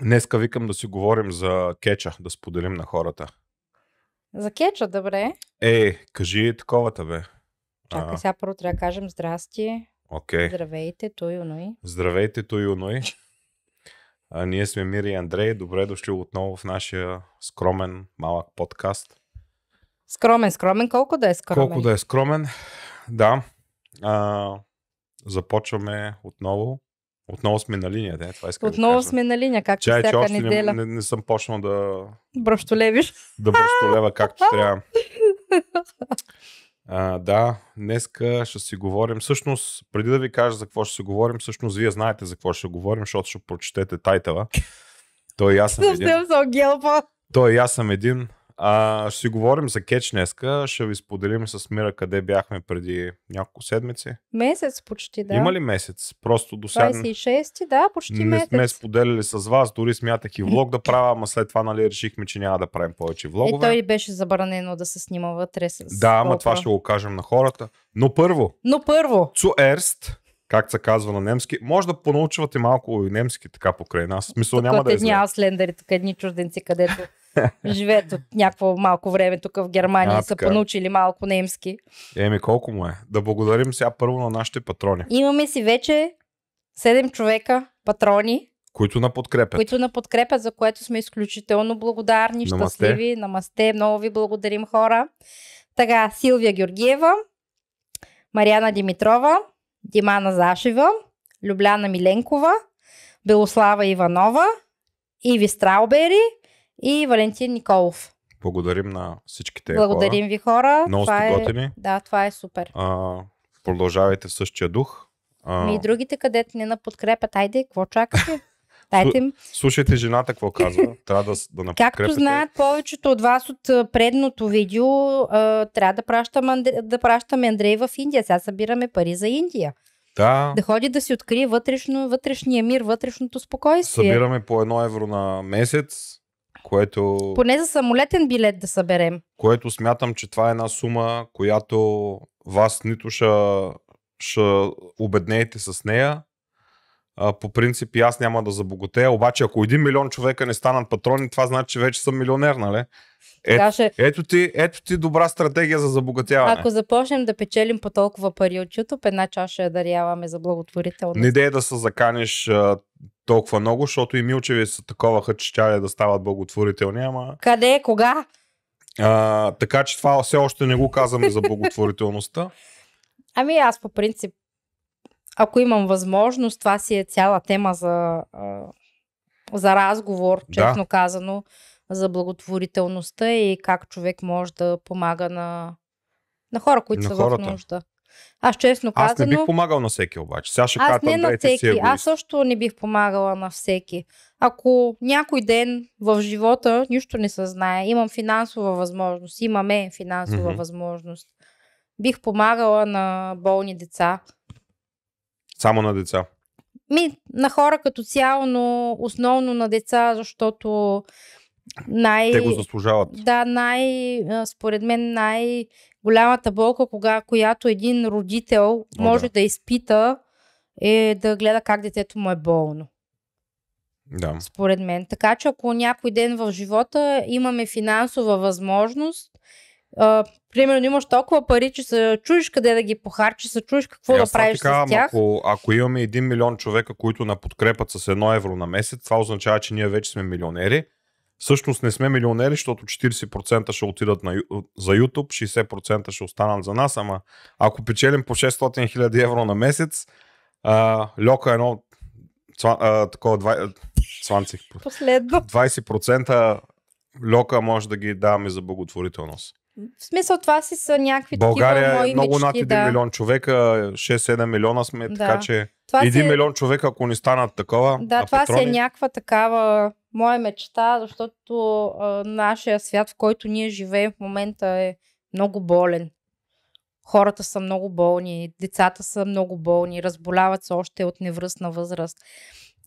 Днеска викам да си говорим за кеча, да споделим на хората. За кеча, добре. Е, кажи таковата, бе. Чакай, А. сега първо трябва да кажем здрасти. Окей. Здравейте, той Юной. Здравейте, Туюной. А, ние сме Мири и Андрей. Добре дошли отново в нашия скромен, малък подкаст. Скромен, скромен. Колко да е скромен? Колко да е скромен. Да. А, започваме отново. Отново сме на линията. Е, това искам Отново да кажа. сме на линия, както Чай, че всяка още не, неделя. не, не, съм почнал да, Бръщолевиш. да бръщолева както трябва. А, да, днеска ще си говорим. Всъщност, преди да ви кажа за какво ще си говорим, всъщност вие знаете за какво ще говорим, защото ще прочетете тайтъла. Той и аз съм един. Той и аз съм един. А, ще си говорим за кетч днеска. Ще ви споделим с Мира къде бяхме преди няколко седмици. Месец почти, да. Има ли месец? Просто до сега 26, да, почти не месец. сме споделили с вас. Дори смятах и влог да правя, ама след това нали, решихме, че няма да правим повече И влогове. той беше забранено да се снима вътре с Да, ама това ще го кажем на хората. Но първо, Но първо, Zuerst, как се казва на немски, може да понаучвате малко и немски така покрай нас. Смисъл няма да е едни зле. ауслендери, тук едни чужденци, където живеят от някакво малко време тук в Германия А, и са така. понаучили малко немски. Еми колко му е? Да благодарим сега първо на нашите патрони, Имаме си вече 7 човека, патрони, които на подкрепят. които на подкрепят, за което сме изключително благодарни, Намасте. щастливи. Намасте, много ви благодарим хора. Така, Силвия Георгиева, Марияна Димитрова, Димана Зашева, Любляна Миленкова, Белослава Иванова, Иви Страубери и Валентин Николов. Благодарим на всичките Благодарим ви хора. Много сте е... готини. Да, това е супер. А, продължавайте в същия дух. А, Ми и другите, където не на подкрепят, айде, какво чакате? Дайте им. слушайте жената какво казва. Трябва да, да на Както знаят повечето от вас от предното видео, трябва да пращаме, Андре... да пращаме Андрей в Индия. Сега събираме пари за Индия. Да, Да ходи да си открие вътрешно, вътрешния мир, вътрешното спокойствие. събираме по едно евро на месец, което, Поне за самолетен билет да съберем. което смятам, че това е една сума, която вас нито ще, ще обеднеете с нея. А, по принцип и аз няма да забогатея, обаче ако един милион човека не станат патрони, това значи, че вече съм милионер, нали? Е, Сега ще, ето, ти, ето ти добра стратегия за забогатяване. ако започнем да печелим по толкова пари от YouTube, една чаша я даряваме за благотворителност. Не дей да се заканиш а, толкова много, защото и Милчеви са таковаха, че ще да стават благотворителни, ама... Къде, кога? А, така че това все още не го казваме за благотворителността. Ами аз по принцип, ако имам възможност, това си е цяла тема за, за разговор, Да. честно казано, за благотворителността и как човек може да помага на, на хора, които На са хората. в нужда. Аз честно Аз не казано, бих помагал на всеки обаче. Сега ще аз не на Андрей, си всеки, аз също не бих помагала на всеки. Ако някой ден в живота нищо не се знае, имам финансова възможност, имаме финансова Мгм. възможност, бих помагала на болни деца, Само на деца. Ми, на хора като цяло, но основно на деца, защото най... Те го заслужават. Да, най... според мен най-голямата болка, кога, която един родител О, може да. да. изпита, е да гледа как детето му е болно. Да. Според мен. Така че ако някой ден в живота имаме финансова възможност, а, примерно имаш толкова пари, че се чуеш къде да ги похарчиш, се чуеш какво Е, да правиш казвам, с тях. Ако, ако имаме 1 милион човека, които на подкрепят с 1 евро на месец, това означава, че ние вече сме милионери. Всъщност не сме милионери, защото 40% ще отидат на, за YouTube, 60% ще останат за нас, ама ако печелим по 600 хиляди евро на месец, а, льока едно цва, а, такова два- цванцих, Последно. 20% льока може да ги даваме за благотворителност. В смисъл това си са някакви България такива е мои много мечти, над 1 да. милион човека, 6-7 милиона сме, Да. така че Това 1 си, е- милион човека, ако ни станат такова, Да, това си е патрони, някаква такава моя мечта, защото а, нашия свят, в който ние живеем в момента е много болен. Хората са много болни, децата са много болни, разболяват се още от невръстна възраст.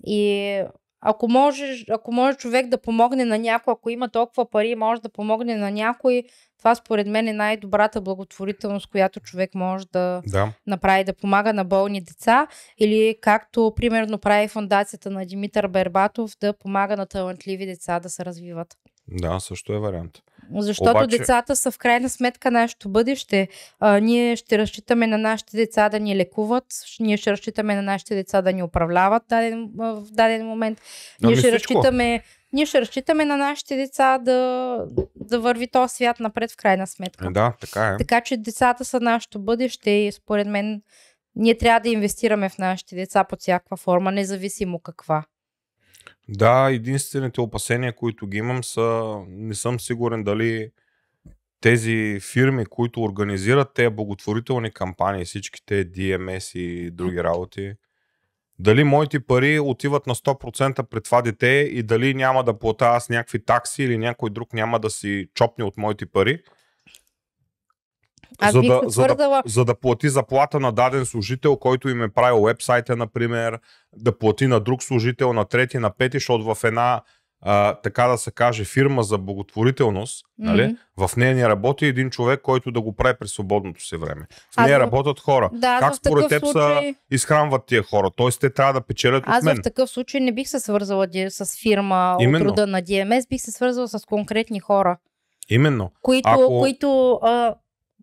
И ако може, ако може човек да помогне на някой, ако има толкова пари, може да помогне на някой, това според мен е най-добрата благотворителност, която човек може да Да. направи, да помага на болни деца. Или както примерно прави фундацията на Димитър Бербатов, да помага на талантливи деца да се развиват. Да, също е вариант. Защото Обаче- децата са в крайна сметка нашето бъдеще. А, ние ще разчитаме на нашите деца да ни лекуват, ние ще разчитаме на нашите деца да ни управляват даден, в даден момент. Ние Ами ще, всичко. разчитаме, ние ще разчитаме на нашите деца да, да върви този свят напред в крайна сметка. Да, така е. Така че децата са нашето бъдеще и според мен ние трябва да инвестираме в нашите деца под всякаква форма, независимо каква. Да, единствените опасения, които ги имам са, не съм сигурен дали тези фирми, които организират тези благотворителни кампании, всички те DMS и други работи, дали моите пари отиват на 100% пред това дете и дали няма да плата аз някакви такси или някой друг няма да си чопне от моите пари, Аз за, бих да, за, да, за да плати заплата на даден служител, който им е правил вебсайта, например, да плати на друг служител, на трети, на пети, защото в една, а, така да се каже, фирма за благотворителност, нали, Мгм. в нея не работи един човек, който да го прави през свободното си време. В Аз нея в- работят хора. Да, аз как според теб случай... са изхранват тия хора? Тоест те трябва да печелят Аз от мен. в такъв случай не бих се свързала с фирма Именно. от рода на DMS, бих се свързала с конкретни хора, Именно. които, Ако- които а,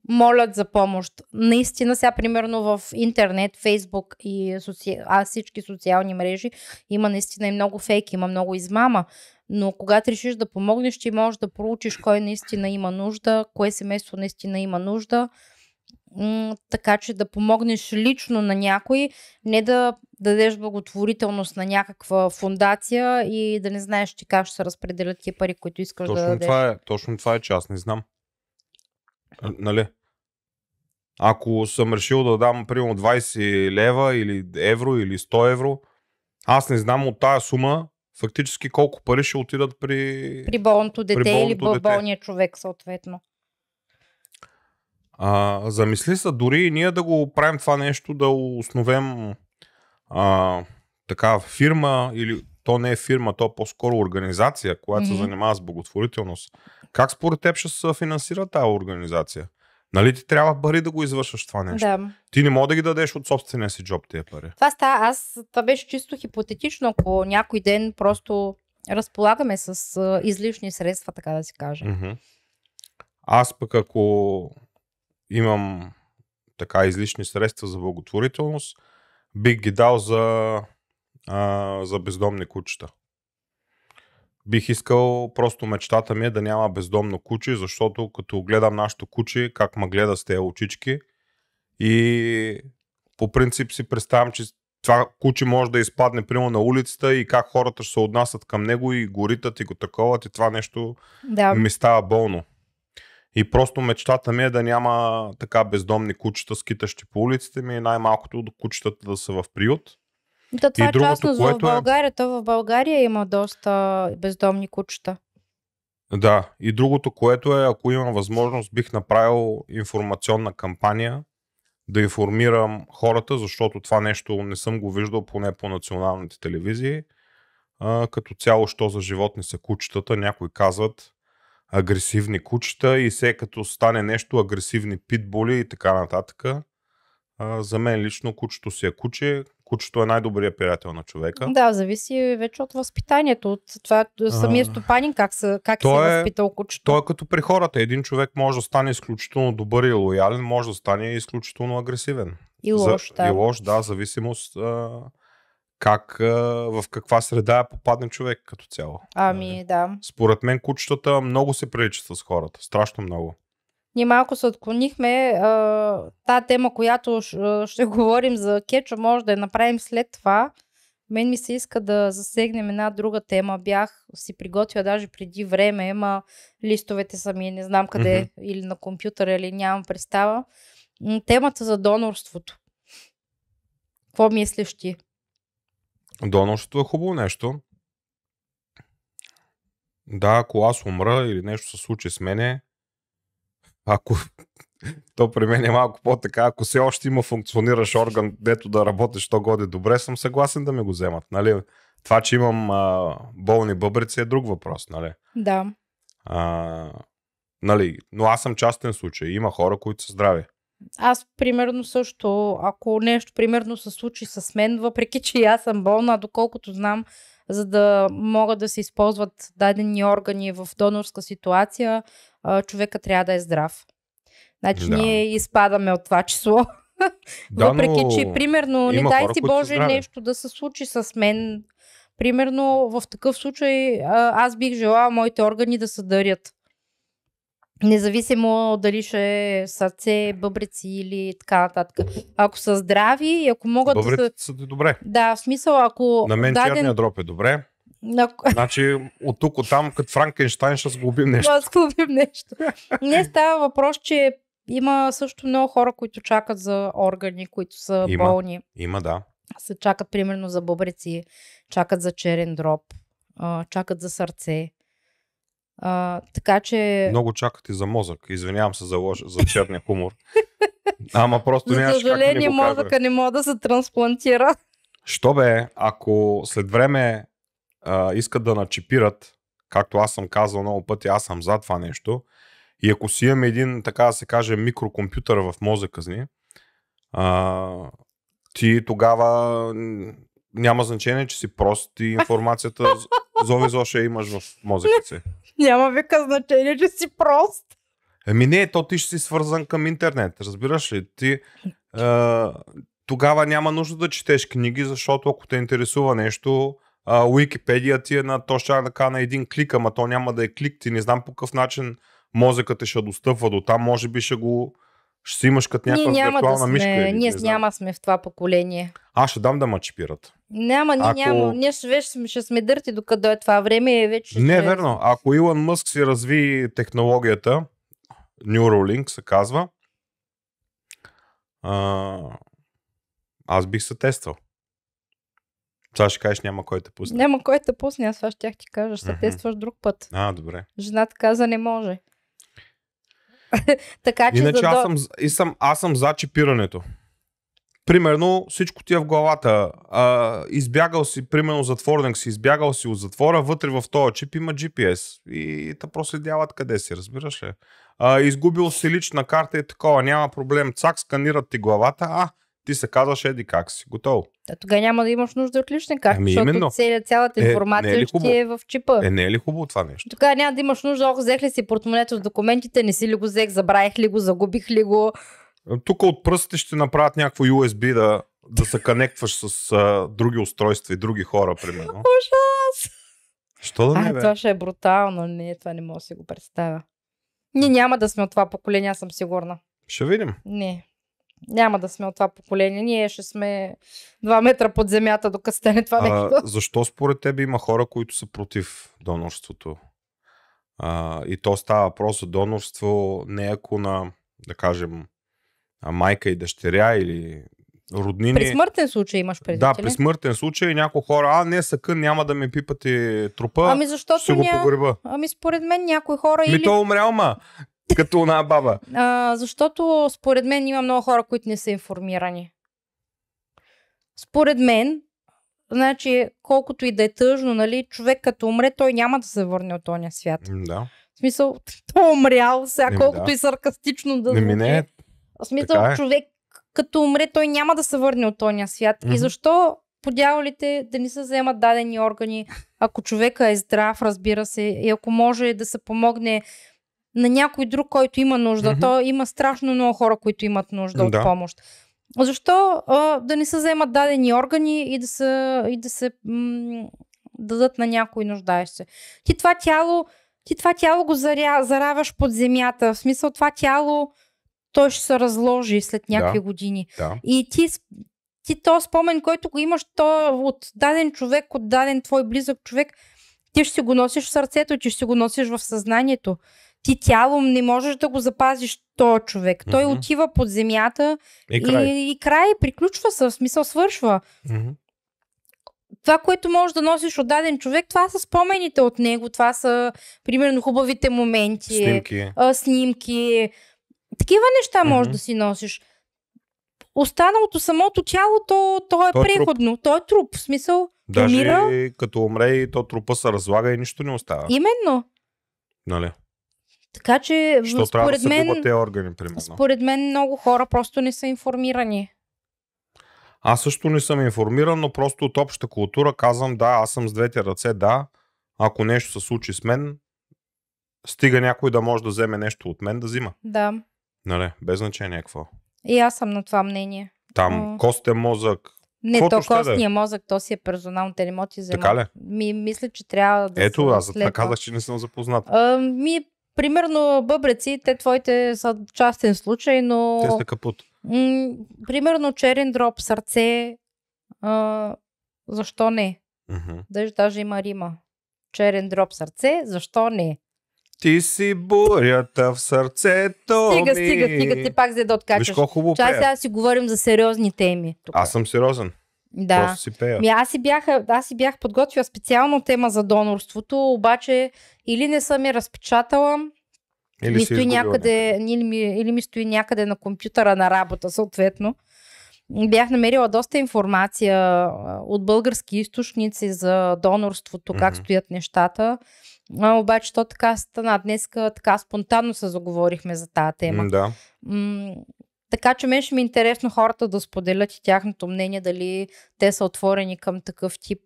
молят за помощ. Наистина сега, примерно в интернет, Фейсбук и соци... а, всички социални мрежи има наистина и много фейк, има много измама. Но когато решиш да помогнеш, ти можеш да проучиш кой наистина има нужда, кое семейство наистина има нужда. М, така че да помогнеш лично на някой, не да дадеш благотворителност на някаква фундация и да не знаеш ти как ще се разпределят тия пари, които искаш да Точно дадеш. това, е, точно това е, че аз не знам. Нали? Ако съм решил да дам примерно 20 лева или евро или 100 евро, аз не знам от тая сума фактически колко пари ще отидат при... При болното дете При или болното бо- дете. болния човек, съответно. А, замисли се дори и ние да го правим това нещо, да основем а, така фирма или то не е фирма, то е по-скоро организация, която Мгм. се занимава с благотворителност. Как според теб ще се финансира тази организация? Нали ти трябва пари да го извършваш това нещо? Да. Ти не мога да ги дадеш от собствения си джоб тия пари. Това става, аз, това беше чисто хипотетично, ако някой ден просто разполагаме с а, излишни средства, така да каже. Мгм. Аз пък ако имам така излишни средства за благотворителност, бих ги дал за, а, за бездомни кучета. Бих искал, просто мечтата ми е да няма бездомно куче, защото като гледам нашото куче, как ме гледа с тези очички и по принцип си представям, че това куче може да изпадне прямо на улицата и как хората ще се отнасят към него и го ритат и го таковат и това нещо Да. ми става болно. И просто мечтата ми е да няма така бездомни кучета, скитащи по улиците ми и най-малкото до кучетата да са в приют. Да, това И е частно за в което е- България. То в България има доста бездомни кучета. Да, и другото, което е, ако имам възможност, бих направил информационна кампания, да информирам хората, защото това нещо не съм го виждал поне по националните телевизии. А, като цяло, що за животни са кучетата, някои казват агресивни кучета и все като стане нещо агресивни питболи и така нататък. А, за мен лично кучето си е куче. Кучето е най-добрият приятел на човека. Да, зависи вече от възпитанието, от това самия стопанин как, са, как се е- възпитал кучето. То е като при хората. Един човек може да стане изключително добър и лоялен, може да стане изключително агресивен. И лош, За, да. И лош, да, зависимост а, как, а, в каква среда попадне човек като цяло. Ами да. Според мен кучетата много се приличат с хората. Страшно много. Ние малко се отклонихме. Та тема, която ще говорим за кеча, може да я направим след това. Мен ми се иска да засегнем една друга тема. Бях си приготвила даже преди време, ма листовете са ми не знам къде, Мгм. или на компютъра, или нямам представа. Темата за донорството. Какво мислиш ти? Донорството е хубаво нещо. Да, ако аз умра или нещо се случи с мене, ако то при мен е малко по-така, ако все още има функциониращ орган, дето да работи, що годи добре, съм съгласен да ми го вземат. Нали? Това, че имам а, болни бъбрици е друг въпрос, нали? Да. А, нали? Но аз съм частен случай. Има хора, които са здрави. Аз примерно също, ако нещо примерно се случи с мен, въпреки че и аз съм болна, доколкото знам, за да могат да се използват дадени органи в донорска ситуация, а, човека трябва да е здрав. Значи Да. ние изпадаме от това число. Да, Въпреки, но че примерно, не дай си Боже нещо да се случи с мен. Примерно в такъв случай аз бих желала моите органи да се дарят. Независимо дали ще е сърце, бъбреци или така нататък. Ако са здрави и ако могат да са... добре. Да, в смисъл, ако На мен даден... черния дроп е добре. Ако... Значи от тук, от там, като Франкенштайн ще сглобим нещо. Да сглобим нещо. Не става въпрос, че има също много хора, които чакат за органи, които са Има. болни. Има, да. се чакат примерно за бъбреци, чакат за черен дроб, чакат за сърце. А, така че, Много чакат и за мозък. Извинявам се за, лош, за черния хумор. Ама просто за как да съжаление, мозъка не може да се трансплантира. Що бе, ако след време а, искат да начипират, както аз съм казал много пъти, аз съм за това нещо, и ако си имаме един, така да се каже, микрокомпютър в мозъка си, а, ти тогава няма значение, че си прост и информацията зови зоше имаш в мозъка си. Няма вика значение, че си прост. Еми не, то ти ще си свързан към интернет, разбираш ли? Ти а, тогава няма нужда да четеш книги, защото ако те интересува нещо, а, ти е на, то ще да на един клик, ама то няма да е клик. Ти не знам по какъв начин мозъкът те ще достъпва до там, може би ще го ще си имаш като Ние някаква няма да виртуална мишка. сме, или ние не знам. няма сме в това поколение. Аз ще дам да ме чипират. Няма, ние Ако- няма. Ние ще, сме- ще сме дърти докато е това време и вече Не е ще... верно. Ако Илон Мъск си разви технологията, Neuralink се казва, а, аз бих се тествал. Това ще кажеш, няма кой те пусне. Няма кой да пусне, аз това ще ти кажа, ще тестваш друг път. А, добре. Жената каза не може. така че Иначе за аз съм, и съм, аз съм за чипирането. Примерно всичко ти е в главата. А, избягал си, примерно затворник си, избягал си от затвора, вътре в този чип има GPS. И те проследяват къде си, разбираш ли? А, изгубил си лична карта и такова, няма проблем. Цак, сканират ти главата, а ти се казваш еди как си. Готово. Да, тогава няма да имаш нужда от лична карта, Ами защото именно. цяла, цялата Е, е информация ли ще ти е в чипа. Е, не е ли хубаво това нещо? Тогава няма да имаш нужда, ох, взех ли си портмонето с документите, не си ли го взех, забравих ли го, загубих ли го. Тук от пръстите ще направят някакво USB да, да се конектваш с а, други устройства и други хора, примерно. Ужас! Що да не, А, бе? това ще е брутално. Не, това не мога да си го представя. Ние няма да сме от това поколение, аз съм сигурна. Ще видим. Не. Няма да сме от това поколение. Ние ще сме 2 метра под земята, докато стане това нещо. защо според теб има хора, които са против донорството? А, и то става въпрос за донорство не ако на, да кажем, майка и дъщеря или роднини. При смъртен случай имаш преди. да, при смъртен случай някои хора, а не съкън, няма да ми пипате трупа, Ами ще защото го ня... погреба. Ами според мен някои хора Ми или... то умрял, ма. Като една баба. А, защото според мен има много хора, които не са информирани. Според мен, значи, колкото и да е тъжно, нали, човек като умре, той няма да се върне от този свят. Да. В смисъл, той е умрял, сега Еми, колкото да. и саркастично да Не звучи. не. В смисъл, е. човек като умре, той няма да се върне от този свят. Мгм. И защо по дяволите да не се вземат дадени органи, ако човека е здрав, разбира се, и ако може да се помогне на някой друг, който има нужда. Мгм. То има страшно много хора, които имат нужда от Да. помощ. Защо а, да не се вземат дадени органи и да се, и да се м- дадат на някой нуждаещ се? Ти това тяло, ти това тяло го заря, заравяш под земята. В смисъл това тяло, той ще се разложи след някакви Да. години. Да. И ти, ти то спомен, който го имаш, то от даден човек, от даден твой близък човек, ти ще си го носиш в сърцето, ти ще си го носиш в съзнанието. Ти тялом не можеш да го запазиш този човек. Той Мгм. отива под земята И край. и, и край, приключва се, в смисъл свършва. Мгм. Това, което можеш да носиш от даден човек, това са спомените от него, това са, примерно, хубавите моменти, Снимки. а, снимки. Такива неща можеш Мгм. да си носиш. Останалото самото тяло, то, то е То е труп. преходно. То е труп. В смисъл, Даже умира. и като умре и то трупа се разлага и нищо не остава. Именно. Нали? Така че, Що да според се мен, тези органи, примерно. според мен много хора просто не са информирани. Аз също не съм информиран, но просто от общата култура казвам да, аз съм с двете ръце, да. Ако нещо се случи с мен, стига някой да може да вземе нещо от мен да взима. Да. Нали? Без значение какво. И аз съм на това мнение. Там М. костен мозък. Не, Каквото то да е. костния мозък, то си е персонално, те не могат ти вземат. Така ли? Ми, мисля, че трябва да Ето, аз следва. казах, че не съм запознат. А, ми, примерно, бъбреци, те твоите са частен случай, но... Те са капут. М- примерно черен дроб, сърце, а, защо не? Мгм. Даже, даже има рима. Черен дроб, сърце, защо не? Ти си бурята в сърцето Стига, ми. стига, стига, ти пак взе да Виж откачаш. колко хубаво Чай пея. сега си говорим за сериозни теми. Тук. Аз съм сериозен. Да. Просто си пея. Ми, аз, си бях, аз си бях подготвила специално тема за донорството, обаче или не съм я разпечатала, Или ми стои някъде, или ми, или ми стои някъде на компютъра на работа, съответно. Бях намерила доста информация от български източници за донорството, как Мгм. стоят нещата. А, обаче то така стана. Днес така спонтанно се заговорихме за тази тема. Да. Така че мен ще ми е интересно хората да споделят и тяхното мнение, дали те са отворени към такъв тип.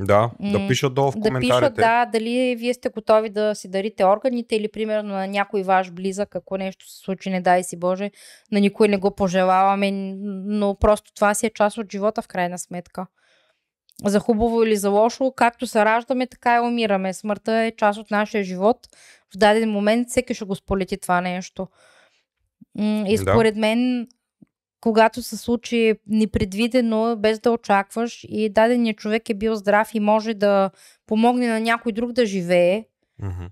Да, да пишат долу в Да коментарите. пишат, да, дали вие сте готови да си дарите органите или примерно на някой ваш близък, ако нещо се случи, не дай си Боже, на никой не го пожелаваме, но просто това си е част от живота в крайна сметка. За хубаво или за лошо, както се раждаме, така и умираме. Смъртта е част от нашия живот. В даден момент всеки ще го сполети това нещо. И Да. според мен, когато се случи непредвидено, без да очакваш и даденият човек е бил здрав и може да помогне на някой друг да живее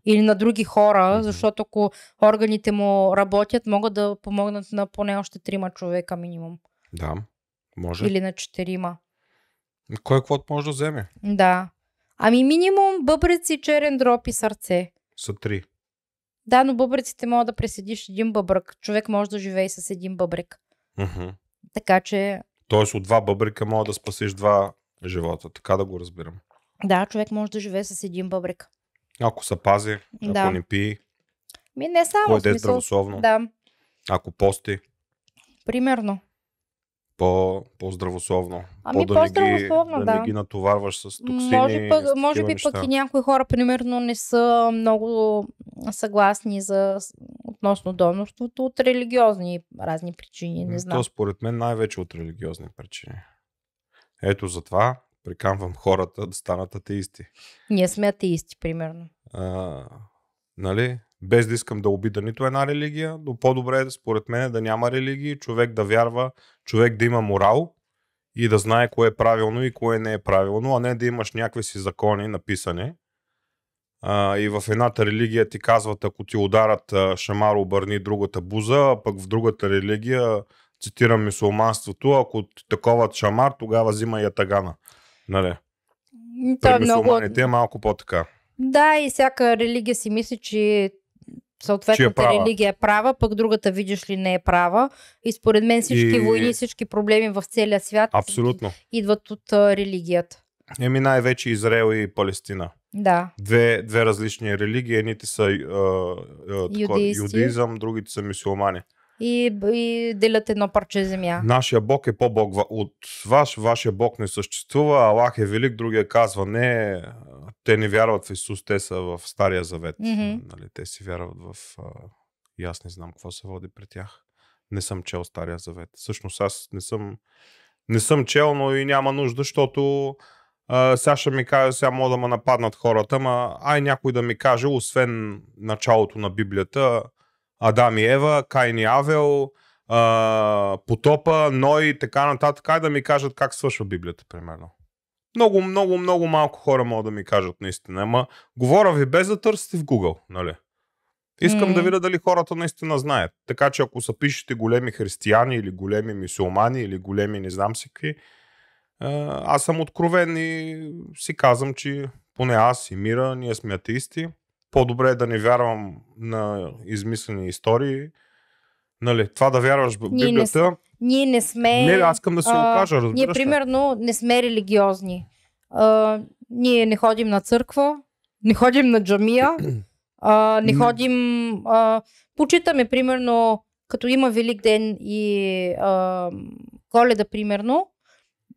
или на други хора, защото ако органите му работят, могат да помогнат на поне още трима човека минимум. Да, може. Или на четирима. Кой каквото може да вземе? Да. Ами минимум бъбреци, черен дроб и сърце. Са три. Да, но бъбреците могат да преседиш един бъбрък. Човек може да живее с един бъбрек. Мгм. Така че, Тоест от два бъбрика мога да спасиш два живота. Така да го разбирам. да, човек може да живее с един бъбрек. Ако се пази, ако Да. не пие, Ми не само. ако еде смисъл, здравословно, Да, ако пости, примерно. По, по-здравословно. Ами по да, не ги, по-здравословно, да да. не ги натоварваш с токсини. Може, пък, с може би неща. пък и някои хора, примерно, не са много съгласни за, относно донорството от религиозни разни причини. Не знам. То според мен най-вече от религиозни причини. Ето затова приканвам хората да станат атеисти. Ние сме атеисти, примерно. А, нали? Без да искам да обида нито една религия, но по-добре е според мен да няма религии, човек да вярва, човек да има морал и да знае кое е правилно и кое не е правилно, а не да имаш някакви си закони написани. А, и в едната религия ти казват, ако ти ударат шамар, обърни другата буза, а пък в другата религия, цитирам мусулманството, ако ти таковат шамар, тогава взима ятагана. Нали? Е При много... мусулманите е малко по-така. Да, и всяка религия си мисли, че съответната права. религия е права, пък другата, видиш ли, не е права. И според мен всички И- войни, всички проблеми в целия свят Абсолютно. идват от а, религията. Еми най-вече Израел и Палестина. Да. Две, две различни религии. Едните са а, а, юдеизъм, другите са мусулмани. И, и делят едно парче земя. Нашия Бог е по-бог от ваш, вашия Бог не съществува, Аллах е велик, другия казва не, те не вярват в Исус, те са в Стария Завет. Мгм. Нали, те си вярват в... А, и аз не знам какво се води при тях. Не съм чел Стария Завет. Всъщност аз не съм, не съм чел, но и няма нужда, защото а, сега ще ми каже, сега мога да ме нападнат хората, ма ай някой да ми каже, освен началото на Библията, Адам и Ева, Кайн и Авел, а, потопа, Ной и така нататък, ай да ми кажат как свършва Библията, примерно. Много, много, много малко хора могат да ми кажат наистина. Ама говоря ви без да търсите в Google, нали? Искам М. да видя дали хората наистина знаят. Така че ако са пишете големи християни или големи мусулмани или големи не знам си какви, аз съм откровен и си казвам, че поне аз и Мира, ние сме атеисти. По-добре е да не вярвам на измислени истории. Нали, това да вярваш в не Библията. Ние не сме... Не, аз искам да се окажа, разбираш. Ние, примерно, не сме религиозни. А, ние не ходим на църква, не ходим на джамия, а, не ходим... А, почитаме, примерно, като има Велик ден и а, Коледа, примерно,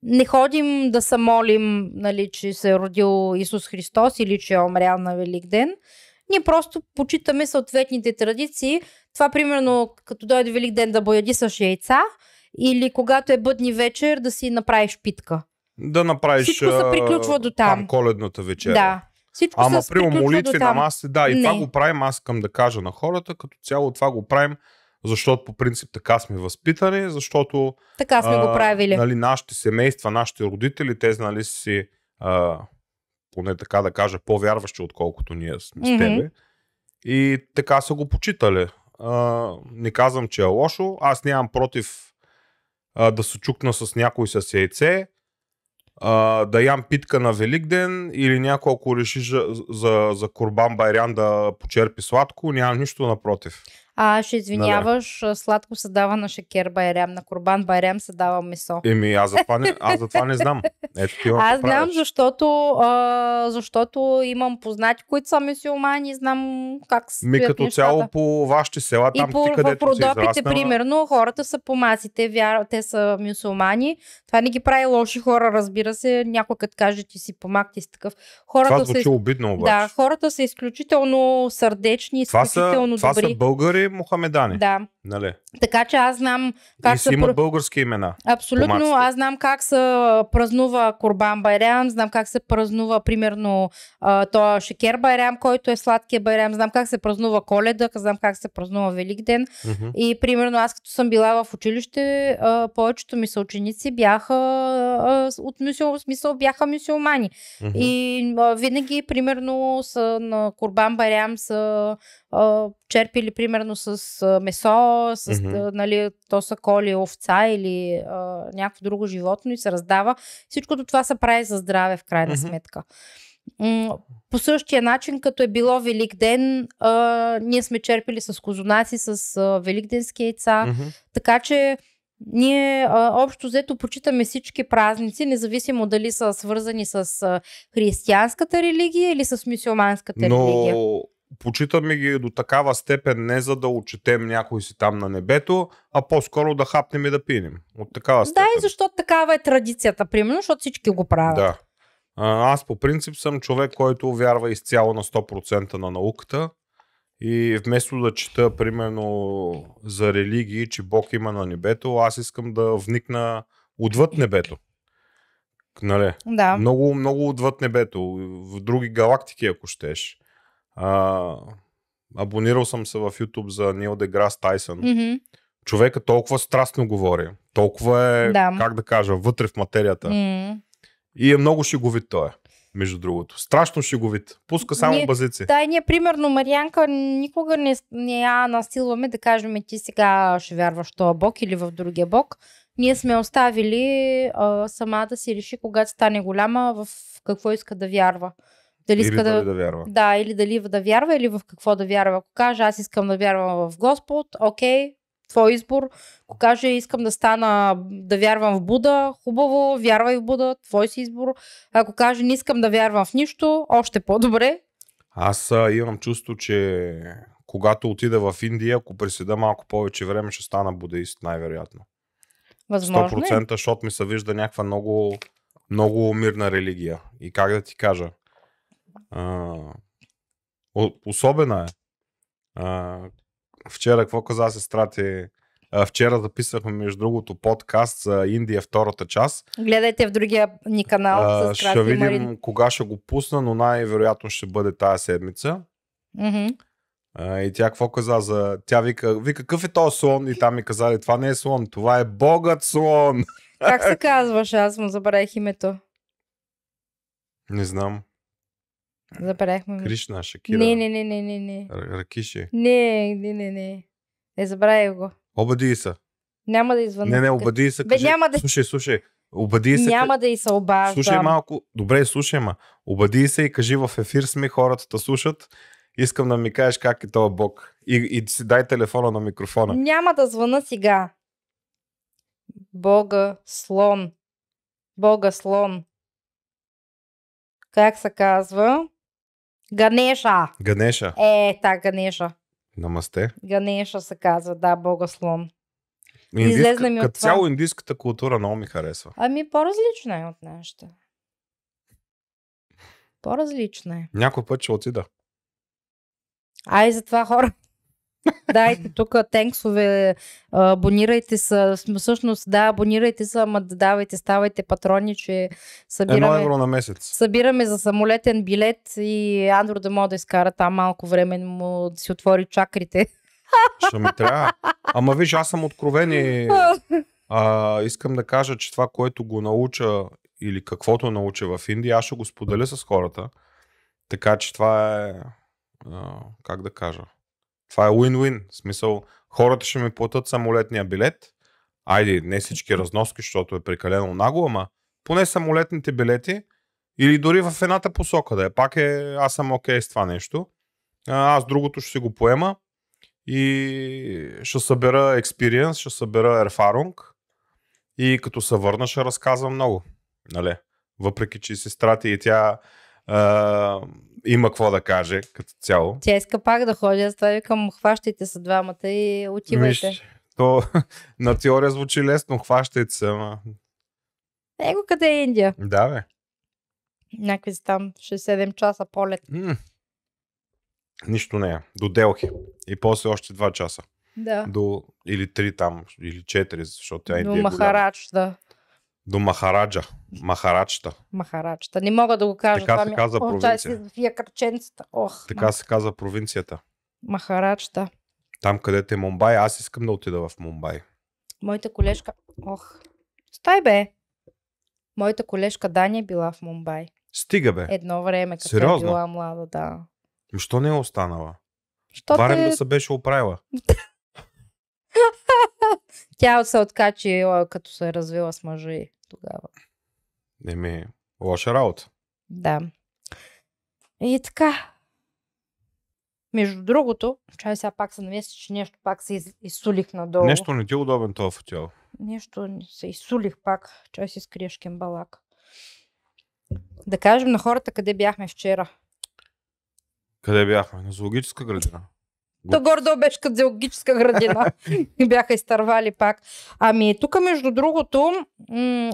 не ходим да се молим, нали, че се е родил Исус Христос или че е умрял на Велик ден. Ние просто почитаме съответните традиции. Това, примерно, като дойде Велик ден да боядисаш яйца или когато е бъдни вечер да си направиш питка. Да направиш Всичко се а, приключва до там. там коледната вечеря. Да. Всичко Ама при молитви на маси, да, и Не. това го правим, аз искам да кажа на хората, като цяло това го правим, защото по принцип така сме възпитани, защото Така сме го правили. Нали, нашите семейства, нашите родители, те нали си, а, поне така да кажа, по-вярващи, отколкото ние сме с Мгм. тебе. И така са го почитали. А, не казвам, че е лошо. Аз нямам против а, да се чукна с някой с яйце, а, да ям питка на Великден или някой, ако реши за, за, за Курбан Байрян да почерпи сладко, нямам нищо напротив. А, ще извиняваш, а, сладко се дава на шекер байрям, на Курбан байрям се дава месо. Еми, аз за това не, аз за това не знам. Ето ти Аз знам, защото, а, защото имам познати, които са мусулмани, знам как стоят Ми като нещата. цяло по вашите села, И там по, ти където си Родопите, израснала, примерно, хората са по масите, вяр... те са мюсулмани. Това не ги прави лоши хора, разбира се. Някой като каже, ти си помак, ти си такъв. Хората това са, звучи обидно обаче. да, хората са изключително сърдечни, това, са, изключително това добри. са българи мухамедани. Да, Нали? така че аз знам как и се... имат български имена. Абсолютно. Аз знам как се празнува Курбан Байрам, знам как се празнува, примерно, то Шекер Байрам, който е сладкия Байрам, знам как се празнува Коледа, знам как се празнува Великден. Мгм. И примерно аз като съм била в училище, повечето ми съученици бяха от мюсюл, смисъл бяха мюсюлмани. Мгм. И винаги, примерно, са на Курбан Барям са а, черпили, примерно, с а, месо, с, Мгм. а, нали, то са коли овца или а, някакво друго животно и се раздава. Всичкото това се прави за здраве, в крайна Мгм. сметка. По същия начин, като е било Велик ден, а, ние сме черпили с козунаци, с а, великденски яйца. Мгм. Така че ние а, общо взето почитаме всички празници, независимо дали са свързани с а, християнската религия или с мюсюлманската религия. Почитаме ги до такава степен не за да отчетем някой си там на небето, а по-скоро да хапнем и да пинем. От такава Да, степен. и защото такава е традицията, примерно, защото всички го правят. Да. Аз по принцип съм човек, който вярва изцяло на 100% на науката и вместо да чета примерно за религии, че Бог има на небето, аз искам да вникна отвъд небето. Нали? Да. Много, много отвъд небето, в други галактики, ако щеш. А, абонирал съм се в YouTube за Нил Деграс Тайсън. Мгм. Човека толкова страстно говори, толкова е, Да. как да кажа, вътре в материята. М. И е много шеговит той, между другото. Страшно шеговит. Пуска само Ние- базици. Да, ние, примерно, Марианка, никога не, не я насилваме да кажем ти сега ще вярваш в този бог или в другия бог. Ние сме оставили а, сама да си реши, когато стане голяма, в какво иска да вярва. Дали Или иска да, да вярва. да, или дали да вярва, или в какво да вярва. Ако каже, аз искам да вярвам в Господ, окей, твой избор. Ако каже, искам да стана, да вярвам в Буда, хубаво, вярвай в Буда, твой си избор. Ако каже, не искам да вярвам в нищо, още по-добре. Аз а, имам чувство, че когато отида в Индия, ако преседа малко повече време, ще стана будеист, най-вероятно. Възможно е. 100%, защото ми се вижда някаква много, много мирна религия. И как да ти кажа? А, особена е. А, вчера, какво каза сестра ти? А, вчера записахме, между другото, подкаст за Индия, втората част. Гледайте в другия ни канал А, с ще видим Марин. кога ще го пусна, но най-вероятно ще бъде тая седмица. Мгм. А, и тя какво каза за... Тя вика, вика, какъв е този слон? И там ми казали, това не е слон, това е богът слон. Как се казваш? Аз му забравих името. Не знам. Забравихме. Кришна, Шакира. Не, не, не, не, не, не. Р- Ракиши. Не, не, не, не. Не забравих го. Обади се. Няма да извън. Не, не, обади се. Бе, Кажи, няма да- Слушай, слушай. Обади се. Няма да и се обаждам. Слушай малко. Добре, слушай, ма. Обади се и кажи в ефир сме, хората те слушат. Искам да ми кажеш как е този бог. И, и си дай телефона на микрофона. Няма да звъна сега. Бога слон. Бога слон. Как се казва? Ганеша. Ганеша. Е, та Ганеша. Намасте. Ганеша се казва, да, богослон. Индийска, Излезна ми от като това. цяло индийската култура много ми харесва. Ами по-различна е от нашата. По-различна е. Някой път ще отида. Ай, затова хора. Дайте тук тенксове, абонирайте се. Всъщност, да, абонирайте се, ама да давайте, ставайте патрони, че Едно събираме, евро на месец. събираме за самолетен билет и Андро да може да изкара там малко време, му да си отвори чакрите. Ще ми трябва. Ама виж, аз съм откровен и а, искам да кажа, че това, което го науча или каквото науча в Индия, аз ще го споделя с хората. Така че това е, а, как да кажа, това е win-win. В смисъл, хората ще ми платят самолетния билет. Айде, не всички разноски, защото е прекалено нагло, ама поне самолетните билети или дори в едната посока да е. Пак е, аз съм окей с това нещо. Аз другото ще си го поема и ще събера експириенс, ще събера ерфарунг и като се върна ще разказвам много. Нали? Въпреки, че сестрата и тя има какво да каже като цяло. Тя иска пак да ходи, аз това викам, хващайте се двамата и отивайте. Виж, то на теория звучи лесно, хващайте се, ама... Его къде е Индия? Да, бе. Някакви са там 6-7 часа полет. М. Нищо не е. До Делхи. И после още 2 часа. Да. До, или 3 там, или 4, защото тя До Индия е голяма. Махарадж, да. До Махараджа. Махараджата. Махарачта. Не мога да го кажа. Така това се ми... казва О, чай провинция. кръченцата. Ох, Така се казва провинцията. Махарачта. Там, където е Мумбай, аз искам да отида в Мумбай. Моята колежка... Ох. Стай бе. Моята колежка Дани е била в Мумбай. Стига бе. Едно време, като Сериозно? е била млада, да. Ами, Що не е останала? Що Барем те... да се беше оправила. Тя се откачи, като се е развила с мъжа и тогава. Не ми лоша работа. Да. И така. Между другото, чай сега пак се намеси, че нещо пак се из, изсулих надолу. Нещо не ти е удобен този футел. Нещо се изсулих пак. Чай си скриеш кембалак. Да кажем на хората къде бяхме вчера. Къде бяхме? На зоологическа градина. То гордо беше като зоологическа градина. Бяха изтървали пак. Ами, тук между другото,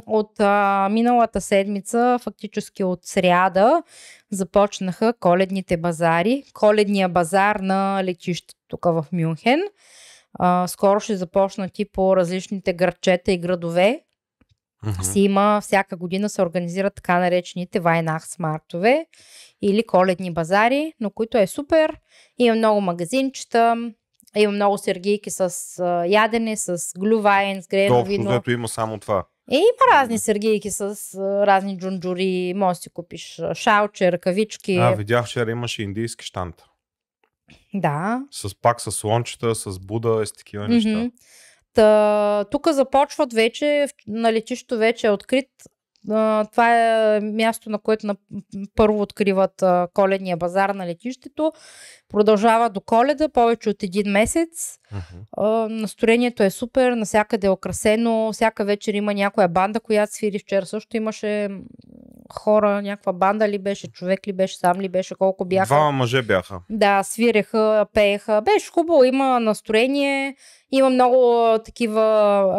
от а, миналата седмица, фактически от сряда, започнаха коледните базари. Коледния базар на летището тук в Мюнхен. А, скоро ще започнат и по различните градчета и градове. Мгм. си има всяка година се организират така наречените Вайнах смартове или коледни базари, но които е супер. Има много магазинчета, има много сергийки с ядене, с глювайн, с грено вино. взето има само това. Е, има разни сергийки с разни джунджури, може да си купиш шалче, ръкавички. А, видях вчера имаше индийски штант. Да. С пак с слончета, с Буда, и с такива неща. Та, тук започват вече, на летището вече е открит. Това е място, на което на, първо откриват коледния базар на летището. Продължава до коледа, повече от един месец. А, настроението е супер, навсякъде е украсено. Всяка вечер има някоя банда, която свири. Вчера също имаше хора, някаква банда ли беше, човек ли беше, сам ли беше, колко бяха. Двама мъже бяха. Да, свиреха, пееха. Беше хубаво, има настроение. Има много такива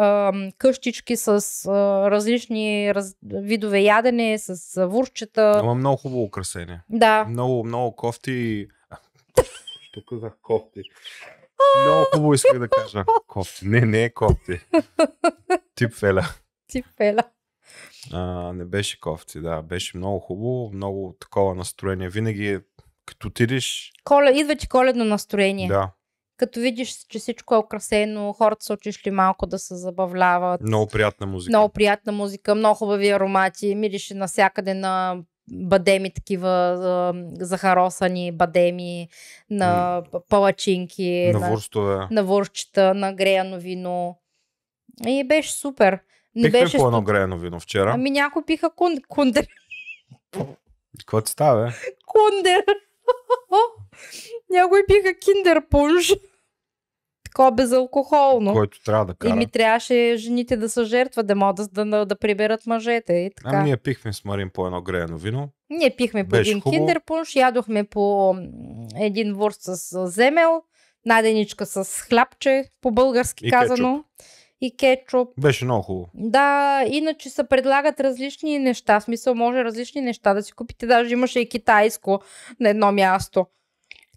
а, къщички с а, различни раз, видове ядене, с а, вурчета. Има много хубаво украсение. Да, Много, много кофти. Тук казах кофти. Много хубаво исках да кажа кофти. Не, не е кофти. Тип феля. ти пеля. А, не беше кофти, да. Беше много хубаво, много такова настроение. Винаги, като отидеш, Коле, идва ти коледно настроение. да, Като видиш, че всичко е украсено, хората са отишли малко да се забавляват. много приятна музика. Много приятна музика, много хубави аромати. Мирише навсякъде на бадеми, такива захаросани бадеми, на палачинки, на на, вурстове. на вурчета, на греяно вино. И беше супер. Не Пихме беше по едно греено вино вчера. Ами някой пиха кун... кундер. Какво ти става, бе? Кундер. някой пиха киндер пунш. такова безалкохолно. който трябва да И кара. ми трябваше жените да са жертва, да могат да, да, да приберат мъжете. И така. Ами ние пихме с Марин по едно греено вино. Ние пихме по Беше един хубаво. киндер пунш, ядохме по един вурст с земел, наденичка с хлябче, по-български И казано. И кетчуп. Беше много хубаво. Да, иначе се предлагат различни неща. В смисъл, може различни неща да си купите. Даже имаше и китайско на едно място,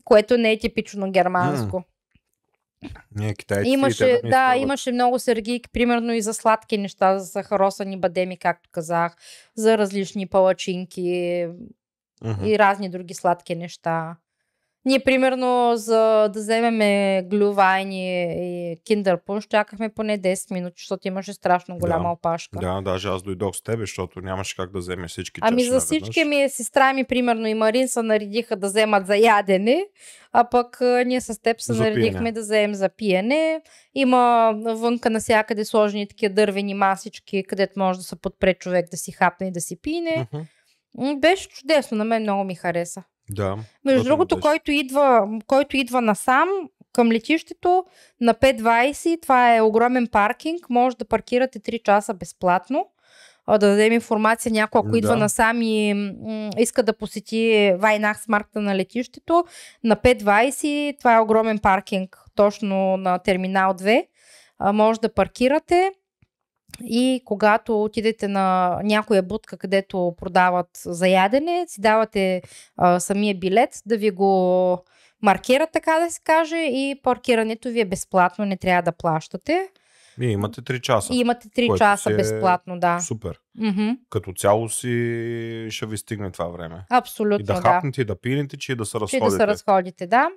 което не е типично германско. Ние китайците Имаше, да, изпробват. имаше много сергийки, примерно и за сладки неща, за захаросани бадеми, както казах, за различни палачинки Мгм. и разни други сладки неща. Ние, примерно, за да вземеме глювайни и киндер пунш, чакахме поне 10 минути, защото имаше страшно голяма Да. опашка. Да, даже аз дойдох с тебе, защото нямаше как да вземеш всички Ами за всички наведнъж. ми сестра ми, примерно и Марин, се наредиха да вземат за ядене, а пък ние с теб се наредихме да вземем за пиене. Има вънка навсякъде сложени такива дървени масички, където може да се подпре човек да си хапне и да си пине. Беше чудесно, на мен много ми хареса. Да. Между другото, беше. който идва, който идва насам към летището на 5.20, това е огромен паркинг, може да паркирате 3 часа безплатно. Да дадем информация някой, ако идва Да. насам и м- иска да посети Вайнах марката на летището, на 5.20, това е огромен паркинг точно на терминал 2. А, може да паркирате и когато отидете на някоя будка, където продават за ядене, си давате а, самия билет, да ви го маркират, така да се каже, и паркирането ви е безплатно, не трябва да плащате. И имате 3 часа. И имате 3 Което часа е безплатно, да. Супер. Мгм. Като цяло си ще ви стигне това време. Абсолютно, И да да. хапнете, и да пинете, че и да се разходите. да се разходите, да.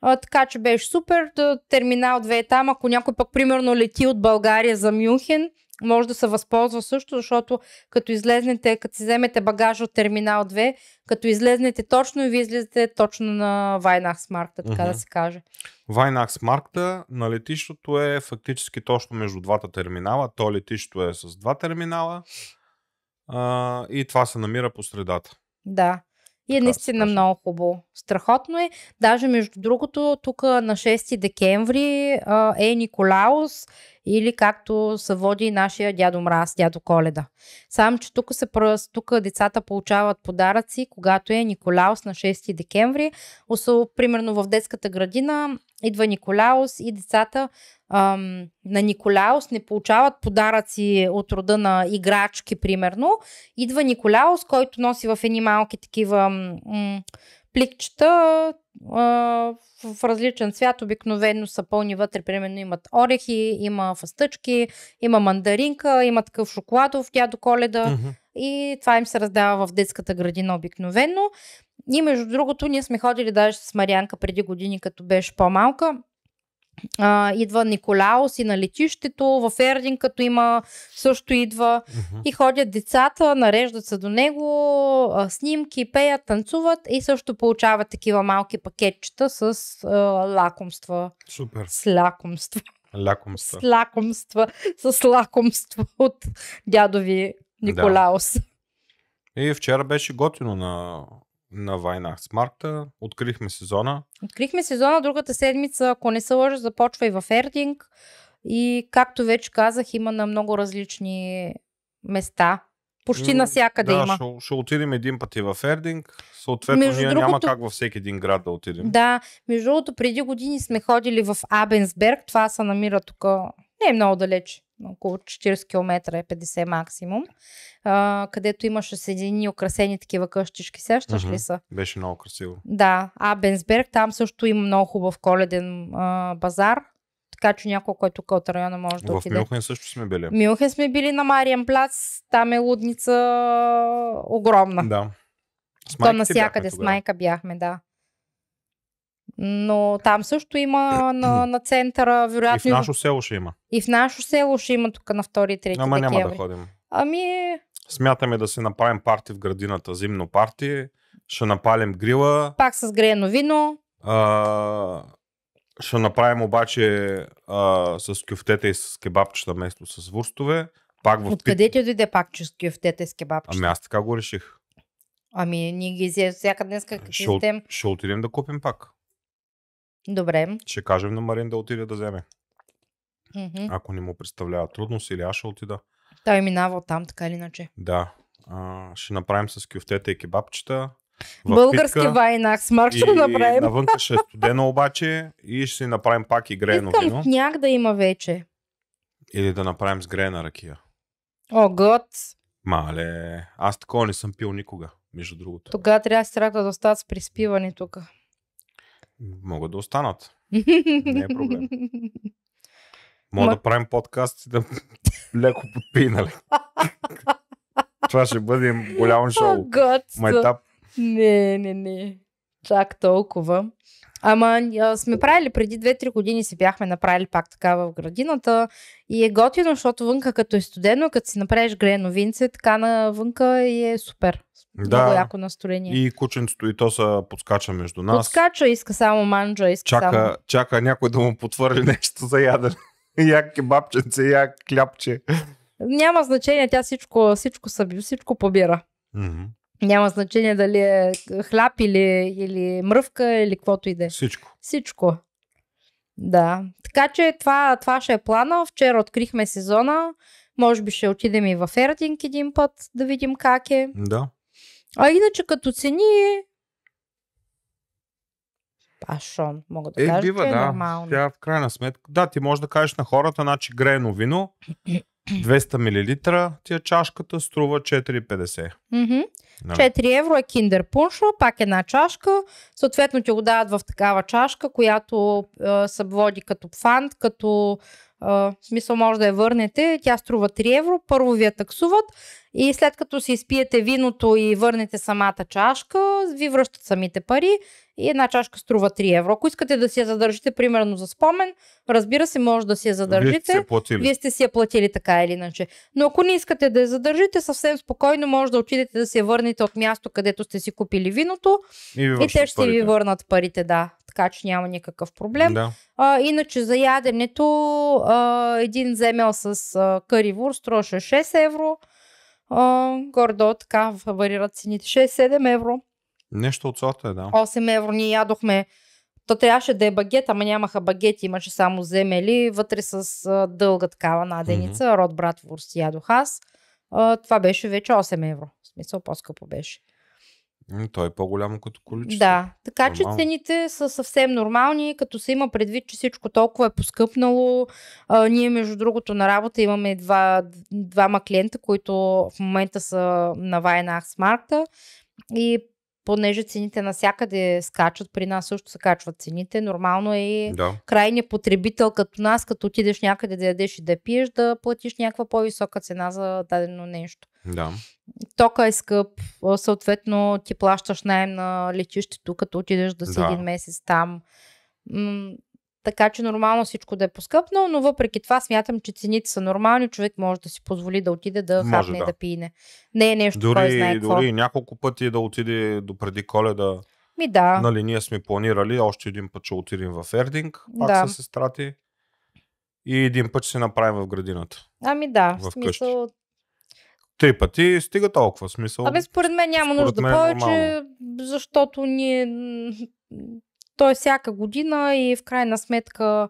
А, така че беше супер. Терминал 2 е там. Ако някой пък примерно лети от България за Мюнхен, може да се възползва също, защото като излезнете, като си вземете багажа от терминал 2, като излезнете точно и вие излизате точно на Вайнахсмаркта, така Мгм. да се каже. Вайнакс Маркта на летището е фактически точно между двата терминала. То летището е с два терминала а, и това се намира по средата. Да. И е Така наистина много хубаво. Страхотно е. Даже между другото, тук на 6 декември а, е Николаус или както се води нашия дядо Мраз, дядо Коледа. Само, че тук, се, тук децата получават подаръци, когато е Николаус на 6 декември. Осо, примерно в детската градина идва Николаус и децата ам, на Николаус не получават подаръци от рода на играчки, примерно. Идва Николаус, който носи в едни малки такива м- пликчета а, в различен цвят. Обикновено са пълни вътре, примерно имат орехи, има фъстъчки, има мандаринка, има такъв шоколадов дядо Коледа Мгм. и това им се раздава в детската градина обикновено. И между другото, ние сме ходили даже с Марианка преди години, като беше по-малка. А, идва Николаус и на летището, в Ердин, като има, също идва. И ходят децата, нареждат се до него, а, снимки, пеят, танцуват и също получават такива малки пакетчета с а, лакомства. Супер. С лакомства. Лякомства. С лакомства. С лакомства от дядови Николаус. И вчера беше готино на, на Вайнакс Маркта. Открихме сезона. Открихме сезона другата седмица, ако не се лъжа, започва и в Ердинг. И както вече казах, има на много различни места. Почти навсякъде да, има. Ще, ще отидем един път и в Ердинг. Съответно, Между ние няма другото- как във всеки един град да отидем. Да, между другото, преди години сме ходили в Абенсберг. Това се намира тук, не е много далеч, около 40 км е 50 максимум, а, където имаше с едини украсени такива къщички. Сещаш Мгм. ли са? Беше много красиво. Да, Абенсберг, там също има много хубав коледен а, базар. Така че някой, който тук от района може да в отиде. Мюнхен също сме били. Мюнхен сме били на Мариен плац, там е лудница огромна. Да. С То навсякъде с майка бяхме, да. Но там също има на, на центъра, И вероятно. в нашо село ще има. и в нашо село ще има тук на 2 и 3 Ама няма да ходим. Ами, Смятаме да си направим парти в градината, зимно парти. Ще напалим грила. пак с греено вино. А, ще направим обаче а, с кюфтета и с кебабчета вместо с вурстове. Пак в. Откъде ти дойде пак че с кюфтете с кебабчета? Ами аз така го реших. Ами, ние ги изядем всяка днес, как Ще, ще отидем да купим пак. Добре. Ще кажем на Марин да отиде да вземе. Мгм. Ако не му представлява трудност или аз ще отида. Той е минавал там, така или иначе. Да. А, ще направим с кюфтета и кебабчета. Български питка вайнак с Марк ще направим. навънка ще е студено обаче и ще си направим пак и греено Искам вино. сняг да има вече. Или да направим с греена ракия. О, год. Мале, аз такова не съм пил никога, между другото. Тогава трябва да се да остават с приспиване тук. Могат да останат. Не е проблем. Мога Ма- да правим подкаст и да леко подпи, нали? Това ще бъде голямо О, шоу. год. Майтап. Не, не, не. Чак толкова. Ама а, сме правили преди 2-3 години си бяхме направили пак така в градината и е готино, защото вънка като е студено, като си направиш грено винце, така навънка и е супер. Да. Много яко настроение. И кученцето и то са подскача между нас. Подскача, иска само манджа, иска само... Чака, чака някой да му потвърли нещо за ядене. Я кебабченце, я хлябче. Няма значение, тя всичко, всичко, съби, всичко побира. Мгм. Няма значение дали е хляб или, или мръвка или каквото и да е. Всичко. Всичко. Да. Така че това, това ще е плана. Вчера открихме сезона. Може би ще отидем и в Ердинг един път да видим как е. Да. А иначе като цени Пашон, мога да Е, кажа, бива, че е да. нормално. Тя в крайна сметка. Да, ти можеш да кажеш на хората, значи греено вино, 200 мл, тия чашката струва 4,50. Мгм. Нали? 4 евро е киндер пуншо, пак една чашка. Съответно ти го дават в такава чашка, която е, се води като фант, като е, смисъл може да я върнете. Тя струва 3 евро. Първо ви я таксуват и след като си изпиете виното и върнете самата чашка, ви връщат самите пари и една чашка струва 3 евро. Ако искате да си я задържите, примерно за спомен, разбира се, може да си я Вие задържите. сте се платили. Вие сте си я платили така или иначе. Но ако не искате да я задържите, съвсем спокойно може да отидете да си я върнете от място, където сте си купили виното И, ви и те ще ви парите. върнат парите, да. Така че няма никакъв проблем. Да. А, иначе за яденето а, един земел с а, къривур струваше 6 евро. Гордо така варират цените. 6-7 евро. Нещо от сорта е, да. 8 евро ние ядохме. То трябваше да е багет, ама нямаха багети, имаше само земели, вътре с а, дълга такава наденица. Mm-hmm. Род Братворст ядох аз. А, това беше вече 8 евро. В смисъл по-скъпо беше. Той е по-голямо като количество. Да, така че Нормално. цените са съвсем нормални, като се има предвид, че всичко толкова е поскъпнало. А, ние, между другото, на работа имаме два, двама клиента, които в момента са на Вайнах с Маркта и понеже цените навсякъде скачат, при нас също се качват цените, нормално е и Да. крайният потребител като нас, като отидеш някъде да ядеш и да пиеш, да платиш някаква по-висока цена за дадено нещо. Да. Тока е скъп, съответно ти плащаш найем на летището, като отидеш да си Да. един месец там. Така че нормално всичко да е поскъпнало, но въпреки това смятам, че цените са нормални. Човек може да си позволи да отиде да Може, хапне да. да пине. Не е нещо, кой знае Дори, какво. дори няколко пъти да отиде до преди коледа. Ми да. Нали, ние сме планирали, още един път ще отидем в Ердинг, пак Да. с сестра ти. И един път ще се направим в градината. Ами да, в в смисъл. Три пъти стига толкова смисъл. Абе, според мен няма Според нужда мен е повече, нормално. защото ние. То е всяка година и в крайна сметка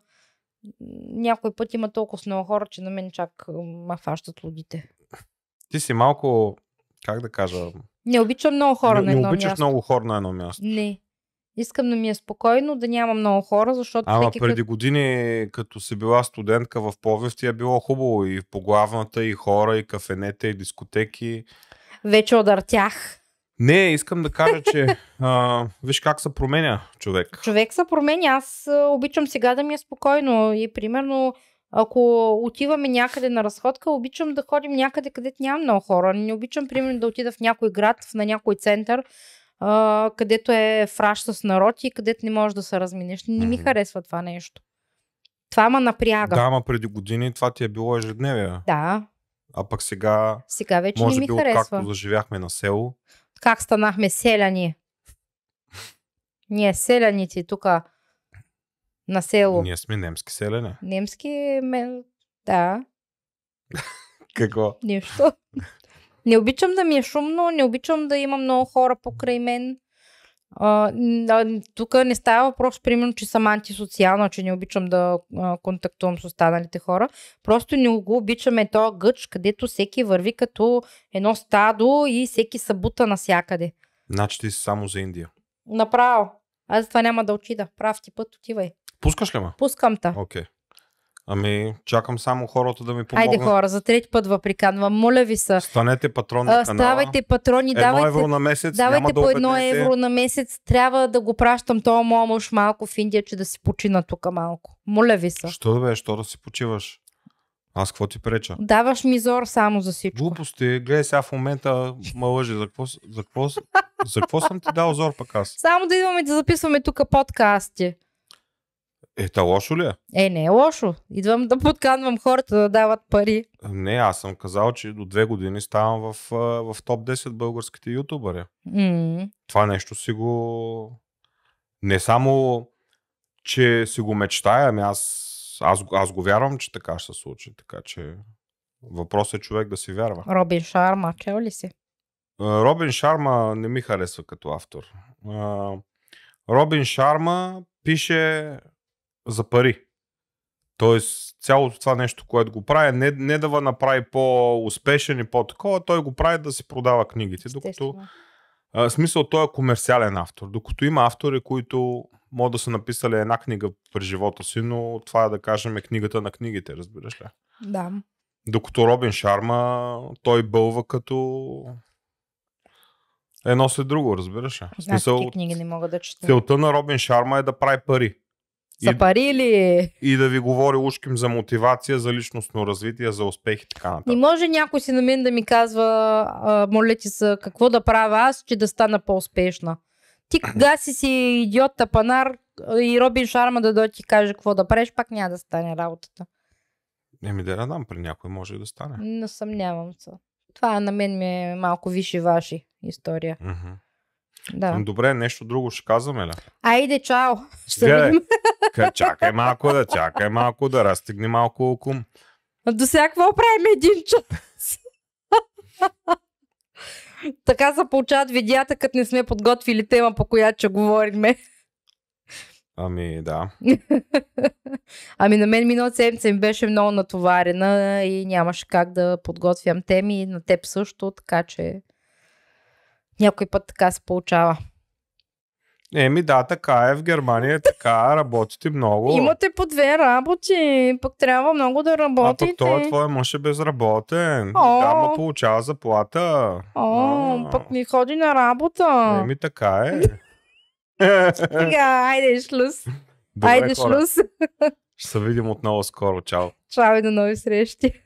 някой път има толкова много хора, че на мен чак ма фащат лудите. Ти си малко, как да кажа, Не обичам много хора не, на едно не обичаш място. много хора на едно място. Не. Искам да ми е спокойно, да няма много хора, защото Ама всеки преди като... години, като си била студентка в Пловдив, ти е било хубаво и по главната, и хора, и кафенета, и дискотеки. вече одъртях. Не, искам да кажа, че а, виж как се променя човек. Човек се променя. Аз обичам сега да ми е спокойно. И примерно, ако отиваме някъде на разходка, обичам да ходим някъде, където няма много хора. Не обичам, примерно, да отида в някой град, на някой център, а, където е фраш с народ и където не можеш да се разминеш. Не ми харесва това нещо. Това ма напряга. Да, ама преди години това ти е било ежедневие. да. А пък сега, Сега вече може не ми би харесва. откакто заживяхме на село, Как станахме селяни? Ние селяните тук на село. ние сме немски селени. Немски, ме... да, Какво? нищо. Не обичам да ми е шумно, не обичам да има много хора покрай мен. Тук не става въпрос, примерно, че съм антисоциална, че не обичам да а, контактувам с останалите хора. Просто не го обичаме този гъч, където всеки върви като едно стадо и всеки събута навсякъде. Значи ти си само за Индия. Направо. Аз това няма да отида. Прав ти път, отивай. Пускаш ли ме? Пускам те. Окей. Ами, чакам само хората да ми помогнат. Айде хора, за трети път ви приканвам. Моля ви се. Станете патрон на канала. ставайте патрони, Едно давайте, евро на месец. давайте да по едно обеднете. евро на месец. Трябва да го пращам този моя мъж малко в Индия, че да си почина тук малко. Моля ви се. Що да бе, що да си почиваш? Аз какво ти преча? Даваш ми зор само за всичко. Глупости, гледай сега в момента ма лъжи. За какво, за, какво, за какво съм ти дал зор пък аз? Само да идваме да записваме тук подкасти. Е, та лошо ли е? Е, не е лошо. Идвам да подканвам хората да дават пари. Не, аз съм казал, че до две години ставам в, в топ 10 българските ютубъри. М, Това нещо си го... Не само, че си го мечтая, ами аз, аз, го- аз го вярвам, че така ще се случи. Така че въпросът е човек да си вярва. Робин Шарма, чел ли си? А, Робин Шарма не ми харесва като автор. А, Робин Шарма пише за пари. Тоест, цялото това нещо, което го прави, не, не да го направи по-успешен и по-такова, той го прави да си продава книгите. Докато, а, смисъл, той е комерциален автор. Докато има автори, които могат да са написали една книга през живота си, но това е да кажем е книгата на книгите, разбираш ли? Да. Докато Робин Шарма, той бълва като едно след друго, разбираш ли? Смисъл, книги не мога да чета. целта на Робин Шарма е да прави пари. За И, пари ли? и да ви говори ушким за мотивация, за личностно развитие, за успех и така Не нататък. може някой си на мен да ми казва, а, моля ти се, какво да правя аз, че да стана по-успешна. Ти кога си си идиот тапанар и Робин Шарма да дойде ти каже какво да правиш, пак няма да стане работата. Еми да не дам при някой, може и да стане. Не съмнявам се. Това на мен ми е малко виши-ваши история. Мгм. Да. Добре, нещо друго ще казваме ли? Айде, чао! Ще Гледай. видим. Ка- Чакай малко да, чакай малко да разтегни малко окум. До сега какво правим един час? така се получават видеята, като не сме подготвили тема, по която ще говориме. Ами да. ами на мен миналата седмица ми беше много натоварена и нямаше как да подготвям теми, на теб също, така че някой път така се получава. Еми да, така е в Германия, така работите много. Имате по две работи, пък трябва много да а работите. пък той твой мъж е безработен. О. Да, му получава заплата. О, А. пък не ходи на работа. Еми така е. Сега, айде шлюз. Добре, айде хора. шлюз. Ще се видим отново скоро. Чао. Чао и до нови срещи.